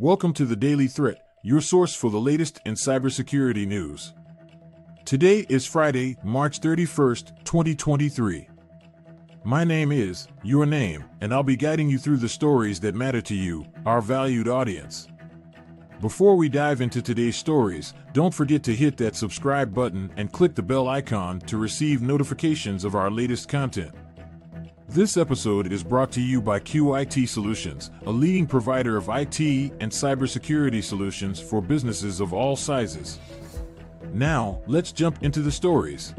Welcome to the Daily Threat, your source for the latest in cybersecurity news. Today is Friday, March 31st, 2023. My name is Your Name, and I'll be guiding you through the stories that matter to you, our valued audience. Before we dive into today's stories, don't forget to hit that subscribe button and click the bell icon to receive notifications of our latest content. This episode is brought to you by QIT Solutions, a leading provider of IT and cybersecurity solutions for businesses of all sizes. Now, let's jump into the stories.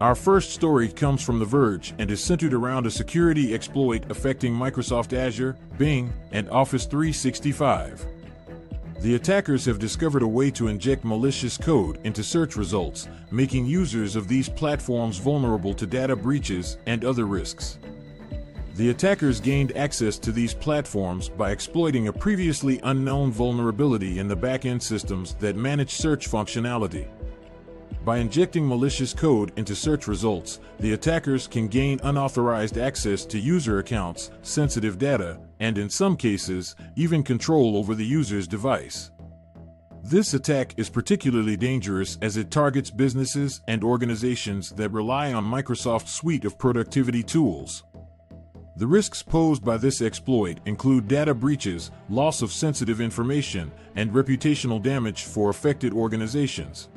Our first story comes from The Verge and is centered around a security exploit affecting Microsoft Azure, Bing, and Office 365. The attackers have discovered a way to inject malicious code into search results, making users of these platforms vulnerable to data breaches and other risks. The attackers gained access to these platforms by exploiting a previously unknown vulnerability in the backend systems that manage search functionality. By injecting malicious code into search results, the attackers can gain unauthorized access to user accounts, sensitive data, and in some cases, even control over the user's device. This attack is particularly dangerous as it targets businesses and organizations that rely on Microsoft's suite of productivity tools. The risks posed by this exploit include data breaches, loss of sensitive information, and reputational damage for affected organizations.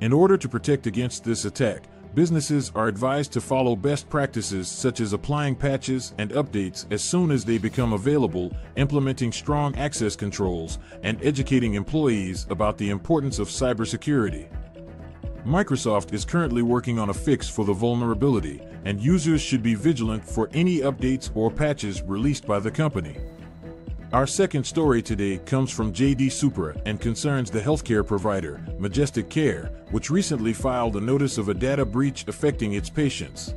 In order to protect against this attack, businesses are advised to follow best practices such as applying patches and updates as soon as they become available, implementing strong access controls, and educating employees about the importance of cybersecurity. Microsoft is currently working on a fix for the vulnerability, and users should be vigilant for any updates or patches released by the company. Our second story today comes from JD Supra and concerns the healthcare provider, Majestic Care, which recently filed a notice of a data breach affecting its patients.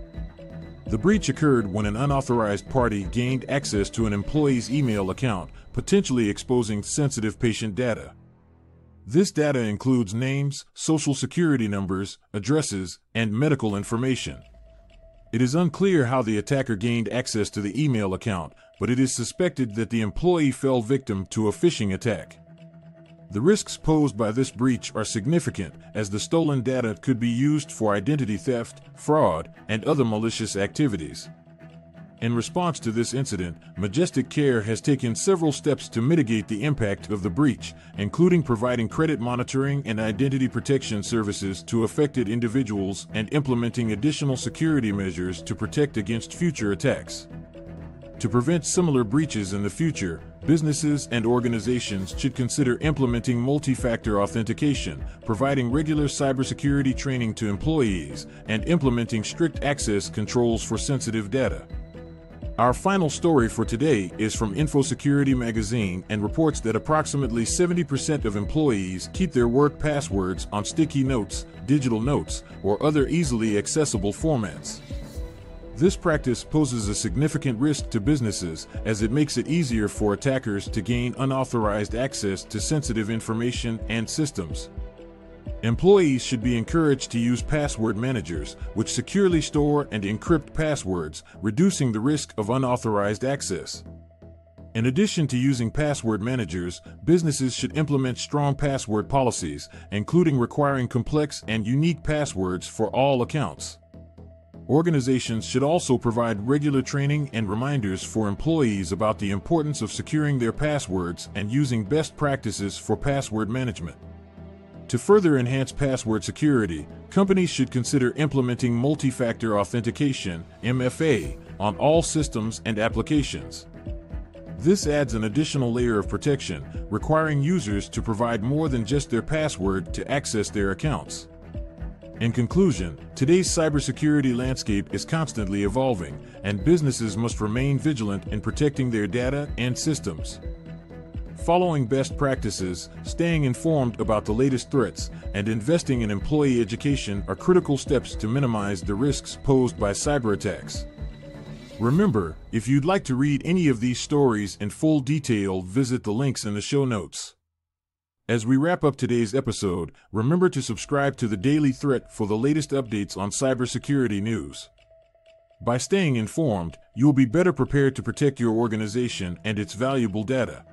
The breach occurred when an unauthorized party gained access to an employee's email account, potentially exposing sensitive patient data. This data includes names, social security numbers, addresses, and medical information. It is unclear how the attacker gained access to the email account, but it is suspected that the employee fell victim to a phishing attack. The risks posed by this breach are significant, as the stolen data could be used for identity theft, fraud, and other malicious activities. In response to this incident, Majestic Care has taken several steps to mitigate the impact of the breach, including providing credit monitoring and identity protection services to affected individuals and implementing additional security measures to protect against future attacks. To prevent similar breaches in the future, businesses and organizations should consider implementing multi factor authentication, providing regular cybersecurity training to employees, and implementing strict access controls for sensitive data. Our final story for today is from InfoSecurity Magazine and reports that approximately 70% of employees keep their work passwords on sticky notes, digital notes, or other easily accessible formats. This practice poses a significant risk to businesses as it makes it easier for attackers to gain unauthorized access to sensitive information and systems. Employees should be encouraged to use password managers, which securely store and encrypt passwords, reducing the risk of unauthorized access. In addition to using password managers, businesses should implement strong password policies, including requiring complex and unique passwords for all accounts. Organizations should also provide regular training and reminders for employees about the importance of securing their passwords and using best practices for password management. To further enhance password security, companies should consider implementing multi factor authentication MFA, on all systems and applications. This adds an additional layer of protection, requiring users to provide more than just their password to access their accounts. In conclusion, today's cybersecurity landscape is constantly evolving, and businesses must remain vigilant in protecting their data and systems. Following best practices, staying informed about the latest threats, and investing in employee education are critical steps to minimize the risks posed by cyber attacks. Remember, if you'd like to read any of these stories in full detail, visit the links in the show notes. As we wrap up today's episode, remember to subscribe to the Daily Threat for the latest updates on cybersecurity news. By staying informed, you'll be better prepared to protect your organization and its valuable data.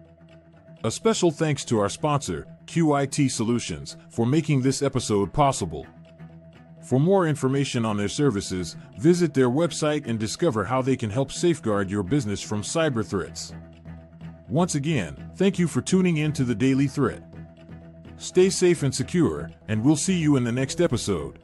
A special thanks to our sponsor, QIT Solutions, for making this episode possible. For more information on their services, visit their website and discover how they can help safeguard your business from cyber threats. Once again, thank you for tuning in to the Daily Threat. Stay safe and secure, and we'll see you in the next episode.